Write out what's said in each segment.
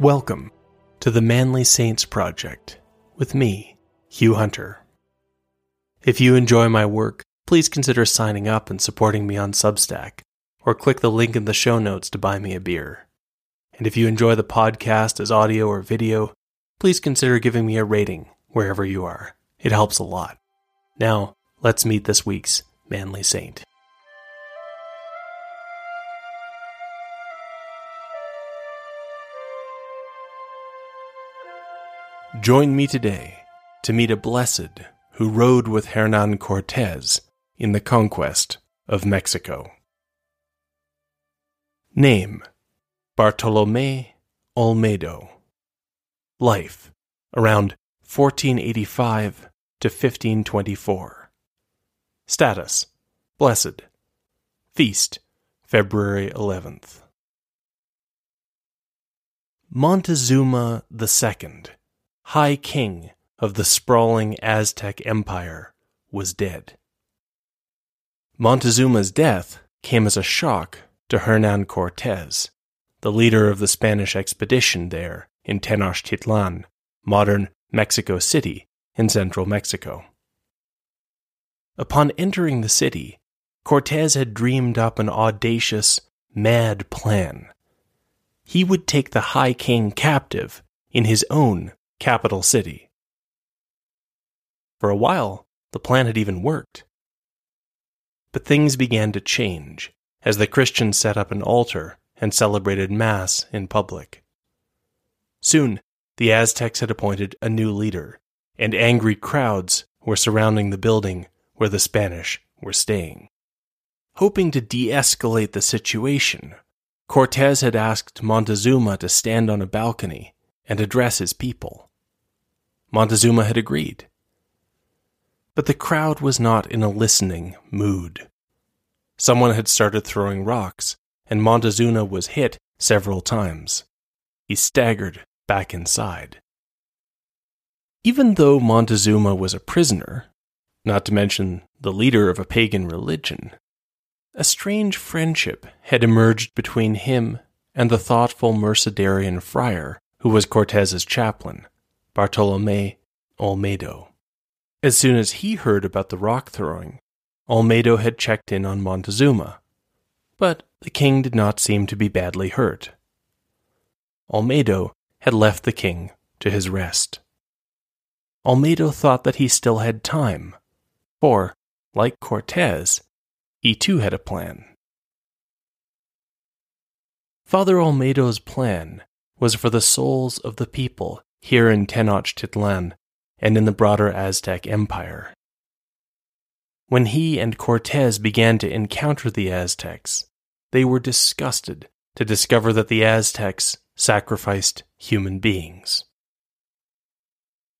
Welcome to the Manly Saints Project with me, Hugh Hunter. If you enjoy my work, please consider signing up and supporting me on Substack, or click the link in the show notes to buy me a beer. And if you enjoy the podcast as audio or video, please consider giving me a rating wherever you are. It helps a lot. Now, let's meet this week's Manly Saint. Join me today to meet a blessed who rode with Hernan Cortez in the conquest of Mexico. Name Bartolome Olmedo. Life around 1485 to 1524. Status Blessed. Feast February 11th. Montezuma II High King of the sprawling Aztec Empire, was dead. Montezuma's death came as a shock to Hernan Cortes, the leader of the Spanish expedition there in Tenochtitlan, modern Mexico City in central Mexico. Upon entering the city, Cortes had dreamed up an audacious, mad plan. He would take the High King captive in his own capital city. For a while, the plan had even worked. But things began to change as the Christians set up an altar and celebrated Mass in public. Soon, the Aztecs had appointed a new leader, and angry crowds were surrounding the building where the Spanish were staying. Hoping to de escalate the situation, Cortez had asked Montezuma to stand on a balcony and address his people. Montezuma had agreed. But the crowd was not in a listening mood. Someone had started throwing rocks, and Montezuma was hit several times. He staggered back inside. Even though Montezuma was a prisoner, not to mention the leader of a pagan religion, a strange friendship had emerged between him and the thoughtful Mercedarian friar who was Cortez's chaplain. Bartolome Olmedo. As soon as he heard about the rock throwing, Olmedo had checked in on Montezuma, but the king did not seem to be badly hurt. Olmedo had left the king to his rest. Olmedo thought that he still had time, for, like Cortez, he too had a plan. Father Olmedo's plan was for the souls of the people here in Tenochtitlan and in the broader Aztec Empire. When he and Cortez began to encounter the Aztecs, they were disgusted to discover that the Aztecs sacrificed human beings.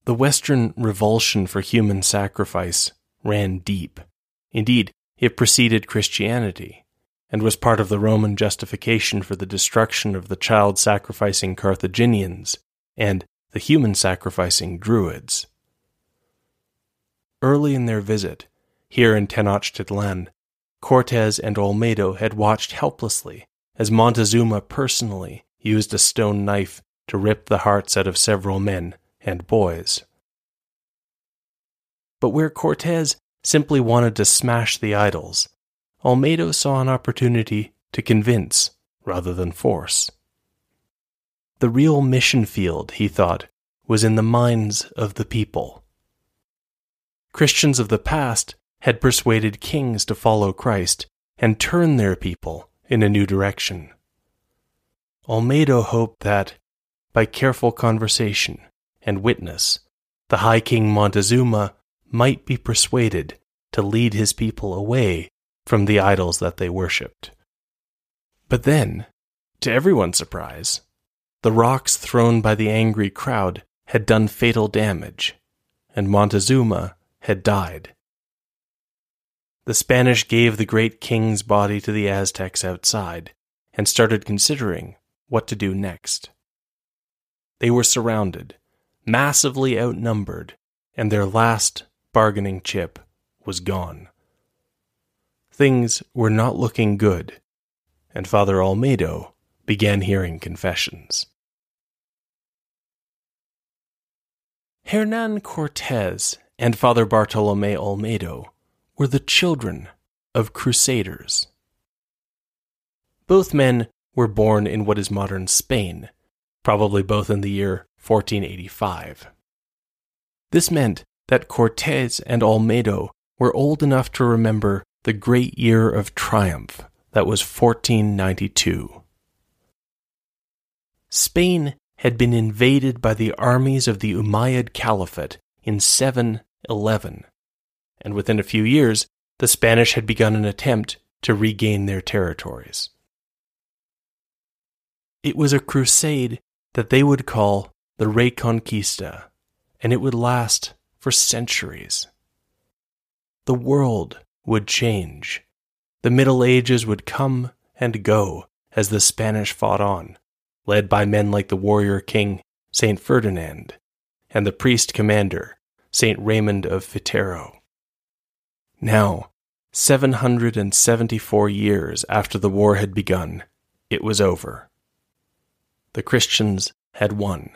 The Western revulsion for human sacrifice ran deep. Indeed, it preceded Christianity and was part of the Roman justification for the destruction of the child sacrificing Carthaginians and the human sacrificing Druids. Early in their visit, here in Tenochtitlan, Cortez and Olmedo had watched helplessly as Montezuma personally used a stone knife to rip the hearts out of several men and boys. But where Cortez simply wanted to smash the idols, Olmedo saw an opportunity to convince rather than force. The real mission field, he thought, was in the minds of the people. Christians of the past had persuaded kings to follow Christ and turn their people in a new direction. Olmedo hoped that, by careful conversation and witness, the High King Montezuma might be persuaded to lead his people away from the idols that they worshipped. But then, to everyone's surprise, the rocks thrown by the angry crowd had done fatal damage, and Montezuma had died. The Spanish gave the great king's body to the Aztecs outside and started considering what to do next. They were surrounded, massively outnumbered, and their last bargaining chip was gone. Things were not looking good, and Father Olmedo began hearing confessions. Hernan Cortez and Father Bartolome Olmedo were the children of crusaders. Both men were born in what is modern Spain, probably both in the year 1485. This meant that Cortez and Olmedo were old enough to remember the great year of triumph that was 1492. Spain had been invaded by the armies of the Umayyad Caliphate in 711, and within a few years, the Spanish had begun an attempt to regain their territories. It was a crusade that they would call the Reconquista, and it would last for centuries. The world would change. The Middle Ages would come and go as the Spanish fought on, led by men like the warrior king Saint Ferdinand and the priest commander Saint Raymond of Fitero. Now, 774 years after the war had begun, it was over. The Christians had won.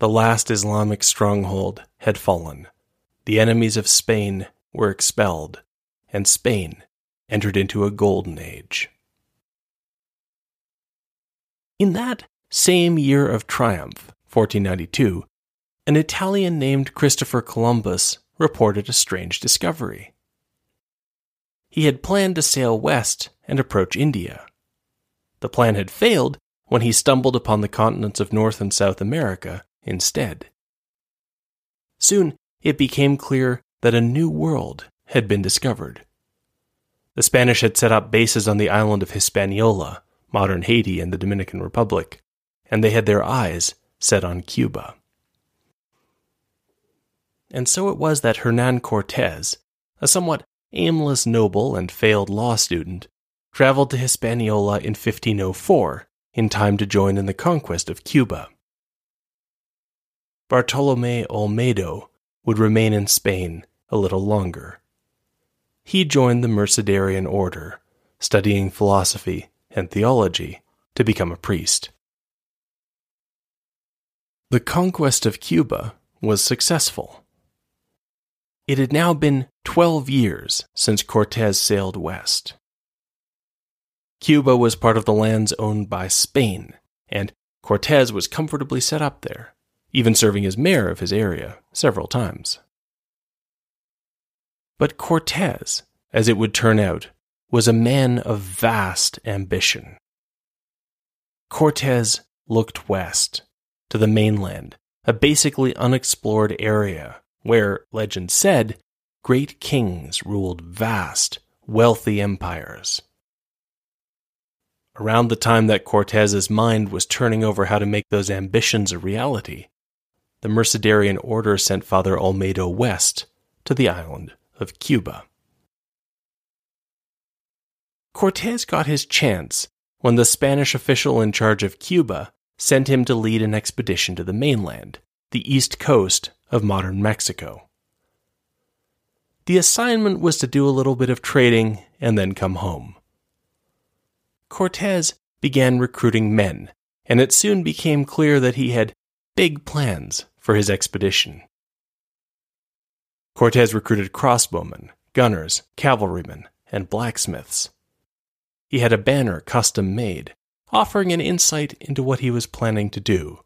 The last Islamic stronghold had fallen. The enemies of Spain were expelled, and Spain entered into a golden age. In that same year of triumph, 1492, an Italian named Christopher Columbus reported a strange discovery. He had planned to sail west and approach India. The plan had failed when he stumbled upon the continents of North and South America instead. Soon it became clear that a new world had been discovered. The Spanish had set up bases on the island of Hispaniola, modern Haiti and the Dominican Republic, and they had their eyes set on Cuba. And so it was that Hernan Cortez, a somewhat aimless noble and failed law student, traveled to Hispaniola in 1504 in time to join in the conquest of Cuba. Bartolome Olmedo would remain in Spain a little longer. He joined the Mercedarian order, studying philosophy and theology to become a priest. The conquest of Cuba was successful. It had now been 12 years since Cortez sailed west. Cuba was part of the lands owned by Spain, and Cortez was comfortably set up there, even serving as mayor of his area several times. But Cortez, as it would turn out, was a man of vast ambition. Cortez looked west, to the mainland, a basically unexplored area where, legend said, great kings ruled vast, wealthy empires. Around the time that Cortez's mind was turning over how to make those ambitions a reality, the Mercedarian order sent Father Olmedo west to the island of Cuba. Cortez got his chance when the Spanish official in charge of Cuba sent him to lead an expedition to the mainland, the east coast of modern Mexico. The assignment was to do a little bit of trading and then come home. Cortez began recruiting men, and it soon became clear that he had big plans for his expedition. Cortez recruited crossbowmen, gunners, cavalrymen, and blacksmiths. He had a banner custom made, offering an insight into what he was planning to do.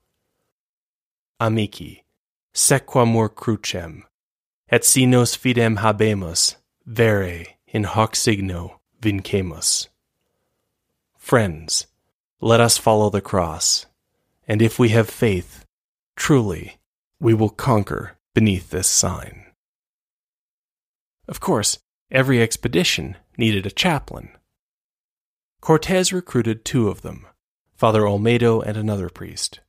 Amici, sequamur crucem, et si nos fidem habemus, vere in hoc signo vincemus. Friends, let us follow the cross, and if we have faith, truly we will conquer beneath this sign. Of course, every expedition needed a chaplain. Cortez recruited two of them, Father Olmedo and another priest.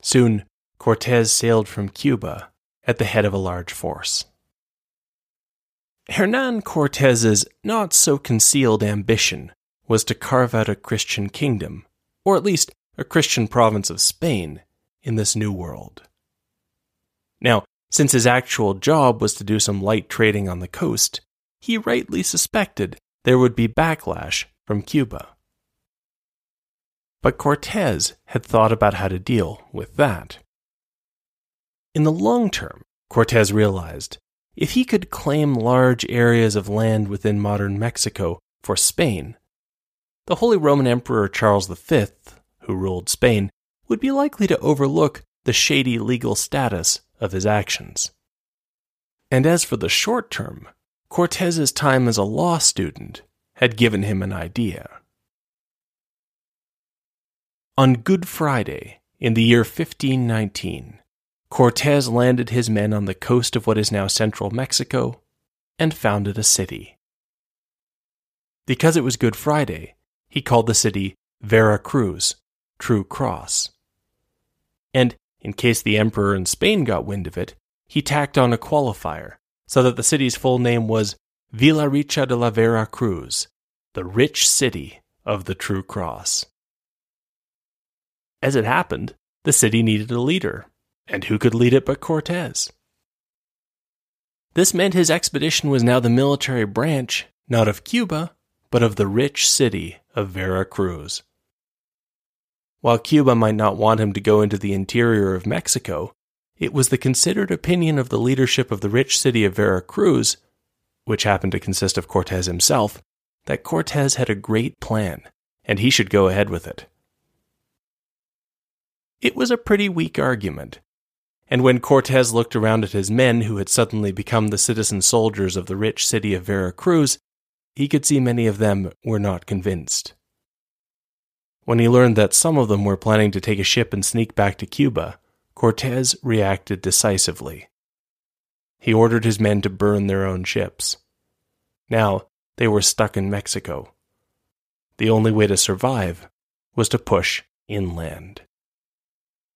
Soon, Cortez sailed from Cuba at the head of a large force. Hernan Cortez's not so concealed ambition was to carve out a Christian kingdom, or at least a Christian province of Spain, in this new world. Now, since his actual job was to do some light trading on the coast, he rightly suspected there would be backlash from Cuba. But Cortez had thought about how to deal with that. In the long term, Cortez realized if he could claim large areas of land within modern Mexico for Spain, the Holy Roman Emperor Charles V, who ruled Spain, would be likely to overlook the shady legal status of his actions. And as for the short term, Cortez's time as a law student had given him an idea. On Good Friday, in the year 1519, Cortez landed his men on the coast of what is now central Mexico and founded a city. Because it was Good Friday, he called the city Vera Cruz, True Cross. And in case the emperor in Spain got wind of it, he tacked on a qualifier so that the city's full name was Villa Rica de la Vera Cruz, the rich city of the True Cross. As it happened, the city needed a leader, and who could lead it but Cortez? This meant his expedition was now the military branch, not of Cuba, but of the rich city of Vera Cruz. While Cuba might not want him to go into the interior of Mexico, it was the considered opinion of the leadership of the rich city of Vera Cruz, which happened to consist of Cortez himself, that Cortez had a great plan, and he should go ahead with it. It was a pretty weak argument, and when Cortez looked around at his men who had suddenly become the citizen soldiers of the rich city of Vera Cruz, he could see many of them were not convinced. When he learned that some of them were planning to take a ship and sneak back to Cuba, Cortez reacted decisively. He ordered his men to burn their own ships. Now they were stuck in Mexico. The only way to survive was to push inland.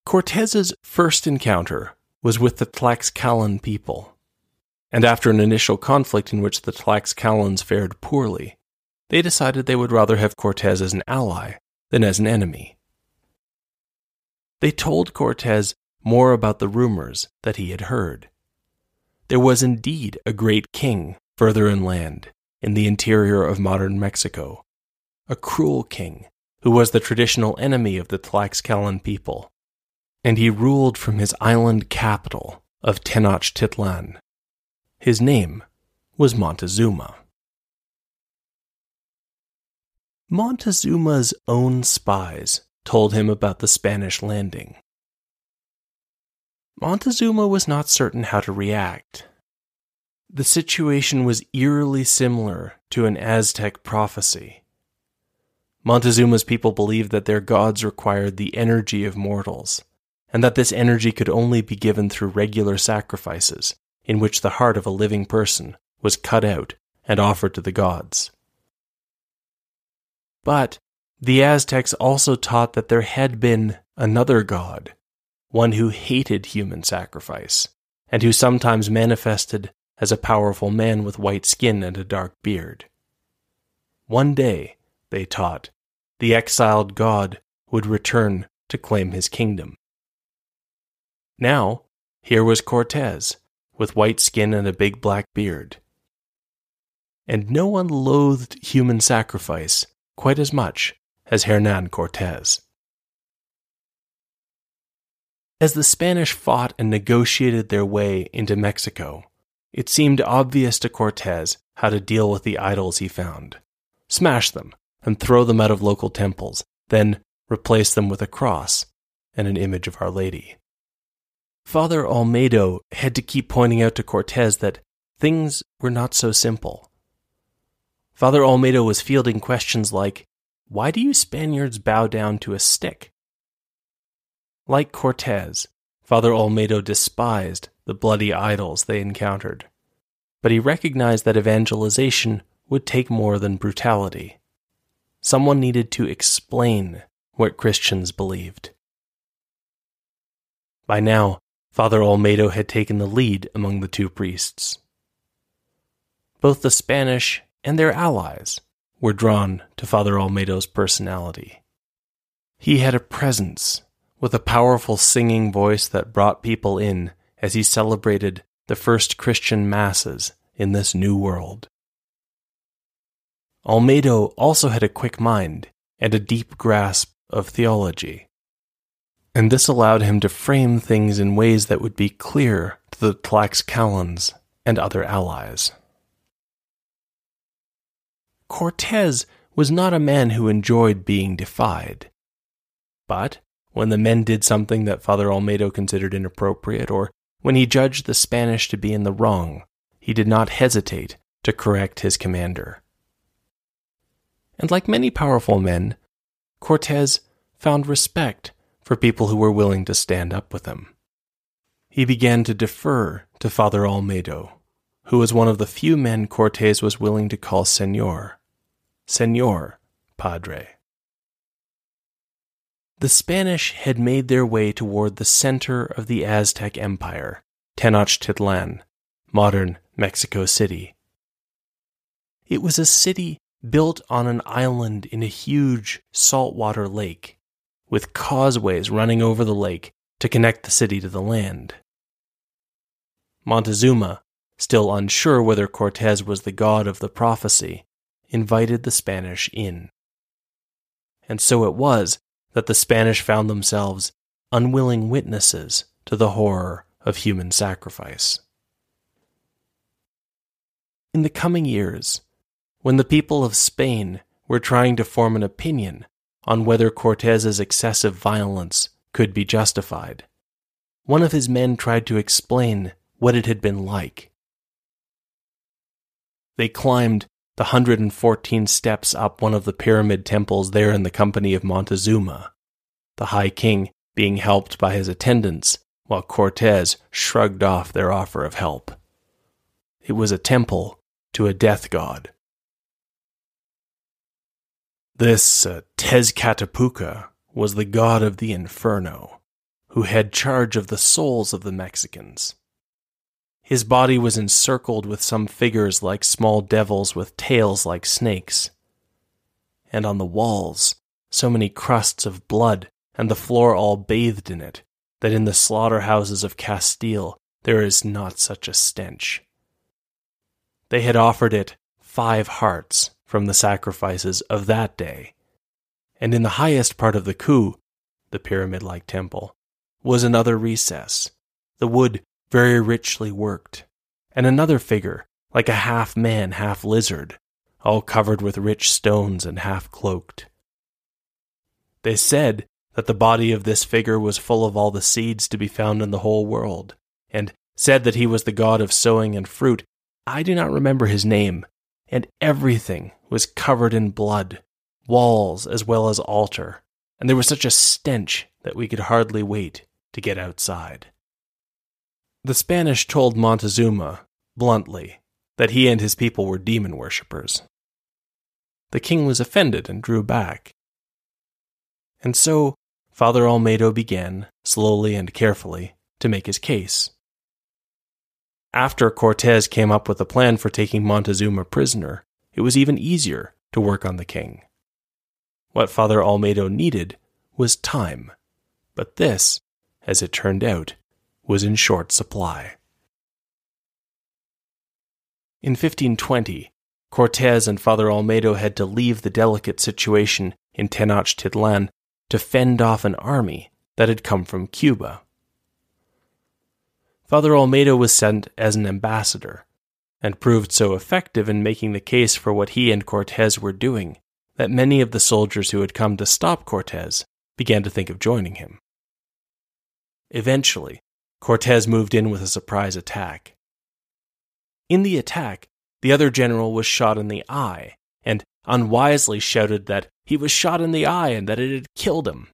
Cortez's first encounter was with the Tlaxcalan people, and after an initial conflict in which the Tlaxcalans fared poorly, they decided they would rather have Cortez as an ally than as an enemy. They told Cortez more about the rumors that he had heard. There was indeed a great king further inland, in the interior of modern Mexico, a cruel king who was the traditional enemy of the Tlaxcalan people and he ruled from his island capital of Tenochtitlan. His name was Montezuma. Montezuma's own spies told him about the Spanish landing. Montezuma was not certain how to react. The situation was eerily similar to an Aztec prophecy. Montezuma's people believed that their gods required the energy of mortals, and that this energy could only be given through regular sacrifices, in which the heart of a living person was cut out and offered to the gods. But the Aztecs also taught that there had been another god, one who hated human sacrifice, and who sometimes manifested as a powerful man with white skin and a dark beard. One day, they taught, the exiled god would return to claim his kingdom. Now, here was Cortez, with white skin and a big black beard. And no one loathed human sacrifice quite as much as Hernan Cortez. As the Spanish fought and negotiated their way into Mexico, it seemed obvious to Cortez how to deal with the idols he found smash them and throw them out of local temples, then replace them with a cross and an image of Our Lady. Father Olmedo had to keep pointing out to Cortez that things were not so simple. Father Olmedo was fielding questions like, Why do you Spaniards bow down to a stick? Like Cortez, Father Olmedo despised the bloody idols they encountered, but he recognized that evangelization would take more than brutality. Someone needed to explain what Christians believed. By now, Father Olmedo had taken the lead among the two priests. Both the Spanish and their allies were drawn to Father Olmedo's personality. He had a presence with a powerful singing voice that brought people in as he celebrated the first Christian masses in this new world. Olmedo also had a quick mind and a deep grasp of theology. and this allowed him to frame things in ways that would be clear to the Tlaxcalans and other allies. Cortez was not a man who enjoyed being defied. But when the men did something that Father Olmedo considered inappropriate, or when he judged the Spanish to be in the wrong, he did not hesitate to correct his commander. And like many powerful men, Cortez found respect for people who were willing to stand up with him. He began to defer to Father Olmedo, who was one of the few men Cortes was willing to call Senor. Senor, Padre. The Spanish had made their way toward the center of the Aztec Empire, Tenochtitlan, modern Mexico City. It was a city built on an island in a huge saltwater lake, with causeways running over the lake to connect the city to the land. Montezuma, still unsure whether Cortez was the god of the prophecy, invited the Spanish in. And so it was that the Spanish found themselves unwilling witnesses to the horror of human sacrifice. In the coming years, when the people of Spain were trying to form an opinion on whether Cortez's excessive violence could be justified, one of his men tried to explain what it had been like. They climbed the 114 steps up one of the pyramid temples there in the company of Montezuma, the High King being helped by his attendants, while Cortez shrugged off their offer of help. It was a temple to a death god. This uh, Tezcatlipoca was the god of the inferno, who had charge of the souls of the Mexicans. His body was encircled with some figures like small devils with tails like snakes. And on the walls, so many crusts of blood, and the floor all bathed in it, that in the slaughterhouses of Castile there is not such a stench. They had offered it five hearts from the sacrifices of that day, and in the highest part of the cu, the pyramid like temple, was another recess, the wood very richly worked, and another figure, like a half man, half lizard, all covered with rich stones and half cloaked. They said that the body of this figure was full of all the seeds to be found in the whole world, and said that he was the god of sowing and fruit. I do not remember his name, and everything was covered in blood, walls as well as altar, and there was such a stench that we could hardly wait to get outside. The Spanish told Montezuma, bluntly, that he and his people were demon worshippers. The king was offended and drew back. And so Father Olmedo began, slowly and carefully, to make his case. After Cortez came up with a plan for taking Montezuma prisoner, it was even easier to work on the king. What Father Olmedo needed was time, but this, as it turned out, was in short supply. In 1520, Cortes and Father Olmedo had to leave the delicate situation in Tenochtitlan to fend off an army that had come from Cuba. Father Olmedo was sent as an ambassador, and proved so effective in making the case for what he and Cortes were doing that many of the soldiers who had come to stop Cortes began to think of joining him. Eventually, Cortes moved in with a surprise attack. In the attack, the other general was shot in the eye, and unwisely shouted that he was shot in the eye and that it had killed him.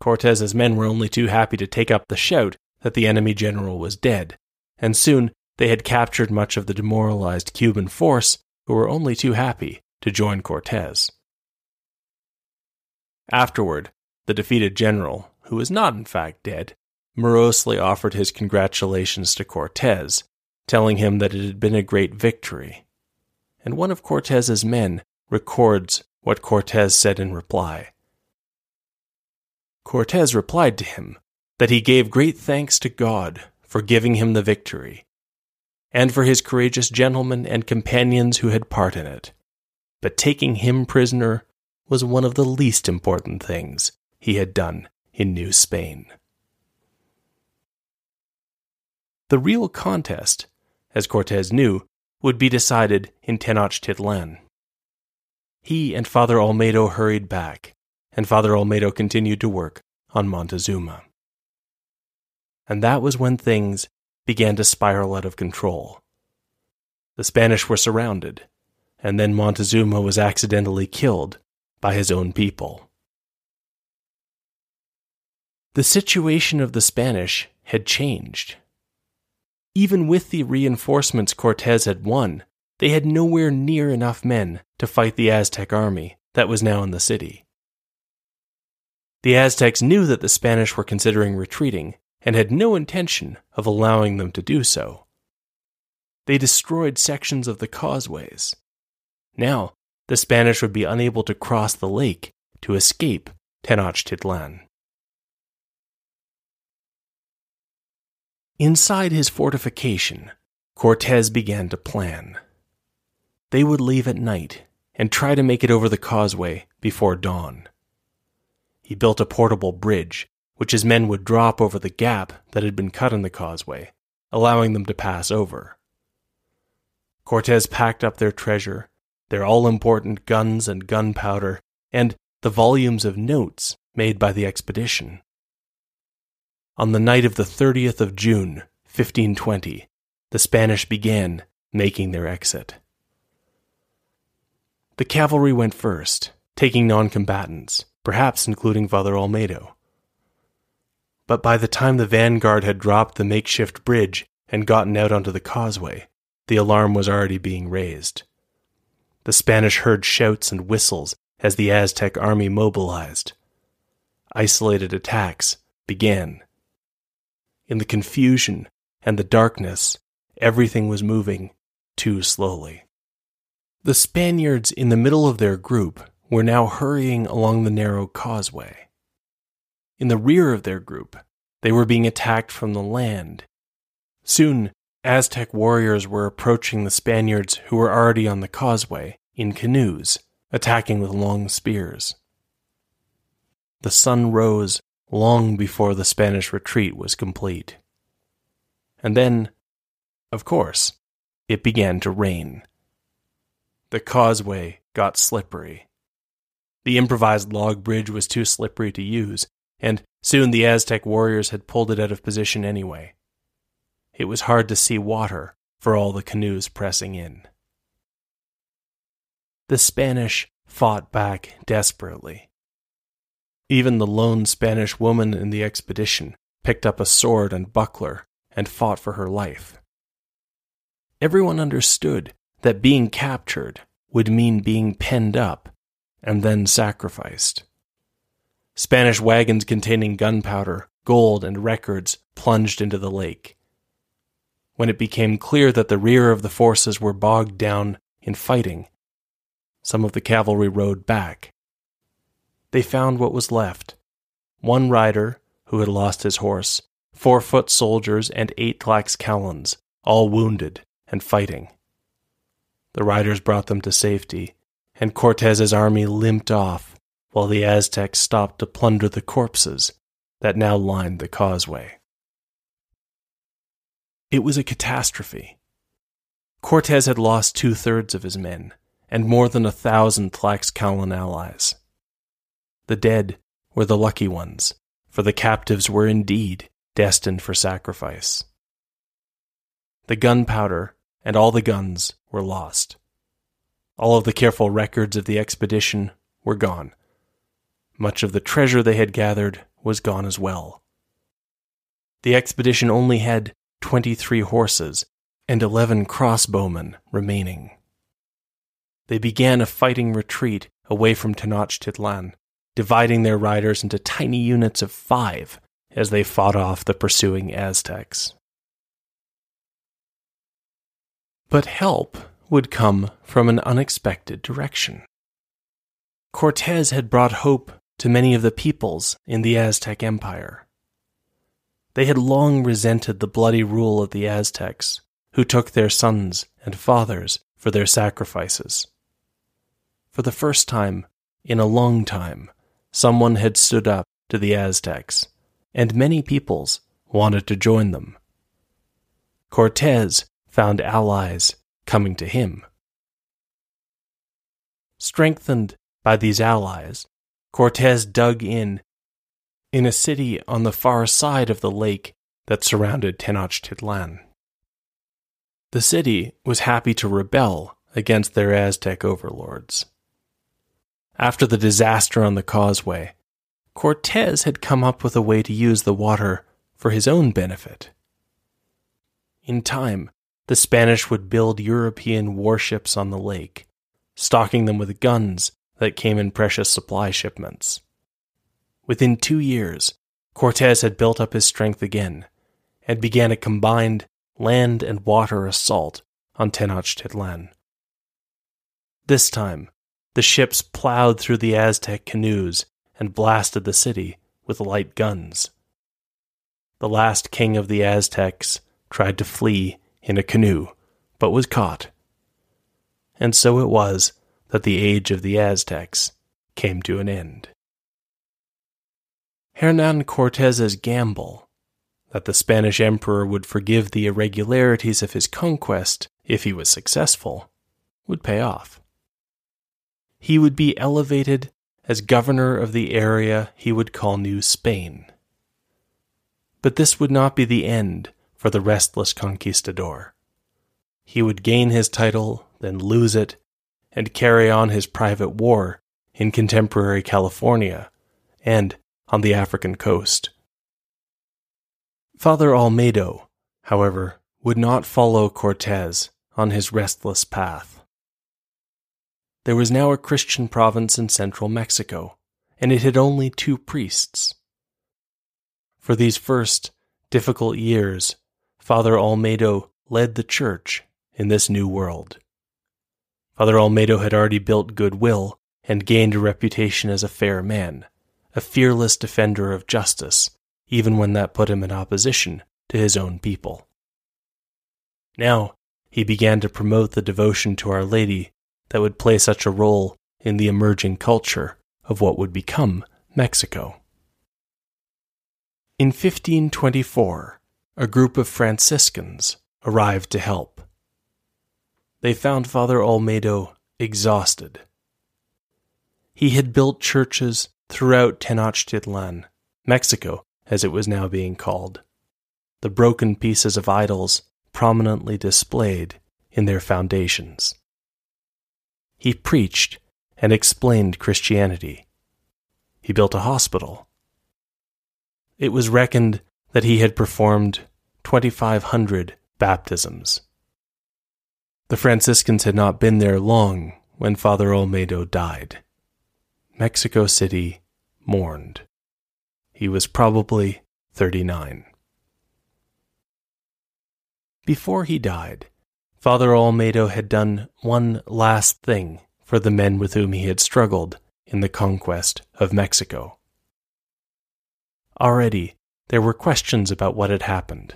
Cortes's men were only too happy to take up the shout that the enemy general was dead, and soon they had captured much of the demoralized Cuban force who were only too happy to join Cortes. Afterward, the defeated general, who was not in fact dead, morosely offered his congratulations to Cortes, telling him that it had been a great victory. And one of Cortes's men records what Cortes said in reply. Cortes replied to him that he gave great thanks to God for giving him the victory, and for his courageous gentlemen and companions who had part in it. But taking him prisoner was one of the least important things he had done in New Spain. The real contest, as Cortes knew, would be decided in Tenochtitlan. He and Father Olmedo hurried back, and Father Olmedo continued to work on Montezuma. And that was when things began to spiral out of control. The Spanish were surrounded, and then Montezuma was accidentally killed by his own people. The situation of the Spanish had changed. Even with the reinforcements Cortes had won, they had nowhere near enough men to fight the Aztec army that was now in the city. The Aztecs knew that the Spanish were considering retreating and had no intention of allowing them to do so. They destroyed sections of the causeways. Now, the Spanish would be unable to cross the lake to escape Tenochtitlan. Inside his fortification, Cortes began to plan. They would leave at night and try to make it over the causeway before dawn. He built a portable bridge, which his men would drop over the gap that had been cut in the causeway, allowing them to pass over. Cortes packed up their treasure, their all important guns and gunpowder, and the volumes of notes made by the expedition. On the night of the 30th of June, 1520, the Spanish began making their exit. The cavalry went first, taking non combatants, perhaps including Father Olmedo. But by the time the vanguard had dropped the makeshift bridge and gotten out onto the causeway, the alarm was already being raised. The Spanish heard shouts and whistles as the Aztec army mobilized. Isolated attacks began in the confusion and the darkness, everything was moving too slowly. The Spaniards in the middle of their group were now hurrying along the narrow causeway. In the rear of their group, they were being attacked from the land. Soon, Aztec warriors were approaching the Spaniards who were already on the causeway in canoes, attacking with long spears. The sun rose long before the Spanish retreat was complete. And then, of course, it began to rain. The causeway got slippery. The improvised log bridge was too slippery to use, and soon the Aztec warriors had pulled it out of position anyway. It was hard to see water for all the canoes pressing in. The Spanish fought back desperately. Even the lone Spanish woman in the expedition picked up a sword and buckler and fought for her life. Everyone understood that being captured would mean being penned up and then sacrificed. Spanish wagons containing gunpowder, gold, and records plunged into the lake. When it became clear that the rear of the forces were bogged down in fighting, some of the cavalry rode back they found what was left one rider who had lost his horse, four foot soldiers, and eight Tlaxcalans, all wounded and fighting. The riders brought them to safety, and Cortez's army limped off while the Aztecs stopped to plunder the corpses that now lined the causeway. It was a catastrophe. Cortez had lost two thirds of his men and more than a thousand Tlaxcalan allies. The dead were the lucky ones, for the captives were indeed destined for sacrifice. The gunpowder and all the guns were lost. All of the careful records of the expedition were gone. Much of the treasure they had gathered was gone as well. The expedition only had 23 horses and 11 crossbowmen remaining. They began a fighting retreat away from Tenochtitlan dividing their riders into tiny units of five as they fought off the pursuing Aztecs. But help would come from an unexpected direction. Cortes had brought hope to many of the peoples in the Aztec Empire. They had long resented the bloody rule of the Aztecs, who took their sons and fathers for their sacrifices. For the first time in a long time, someone had stood up to the Aztecs, and many peoples wanted to join them. Cortez found allies coming to him. Strengthened by these allies, Cortez dug in in a city on the far side of the lake that surrounded Tenochtitlan. The city was happy to rebel against their Aztec overlords. After the disaster on the causeway, Cortez had come up with a way to use the water for his own benefit. In time, the Spanish would build European warships on the lake, stocking them with guns that came in precious supply shipments. Within two years, Cortez had built up his strength again and began a combined land and water assault on Tenochtitlan. This time, the ships plowed through the Aztec canoes and blasted the city with light guns. The last king of the Aztecs tried to flee in a canoe, but was caught. And so it was that the age of the Aztecs came to an end. Hernan Cortez's gamble that the Spanish emperor would forgive the irregularities of his conquest if he was successful would pay off. He would be elevated as governor of the area he would call New Spain. But this would not be the end for the restless conquistador. He would gain his title, then lose it, and carry on his private war in contemporary California and on the African coast. Father Olmedo, however, would not follow Cortez on his restless path. There was now a Christian province in central Mexico, and it had only two priests. For these first difficult years, Father Olmedo led the church in this new world. Father Olmedo had already built goodwill and gained a reputation as a fair man, a fearless defender of justice, even when that put him in opposition to his own people. Now, he began to promote the devotion to Our Lady that would play such a role in the emerging culture of what would become Mexico. In 1524, a group of Franciscans arrived to help. They found Father Olmedo exhausted. He had built churches throughout Tenochtitlan, Mexico, as it was now being called, the broken pieces of idols prominently displayed in their foundations. He preached and explained Christianity. He built a hospital. It was reckoned that he had performed 2,500 baptisms. The Franciscans had not been there long when Father Olmedo died. Mexico City mourned. He was probably 39. Before he died, Father Olmedo had done one last thing for the men with whom he had struggled in the conquest of Mexico. Already, there were questions about what had happened.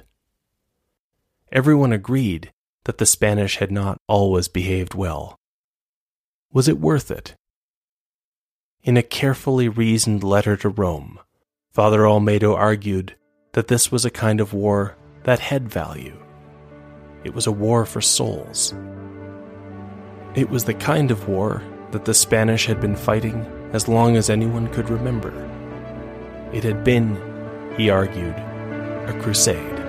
Everyone agreed that the Spanish had not always behaved well. Was it worth it? In a carefully reasoned letter to Rome, Father Olmedo argued that this was a kind of war that had value. It was a war for souls. It was the kind of war that the Spanish had been fighting as long as anyone could remember. It had been, he argued, a crusade.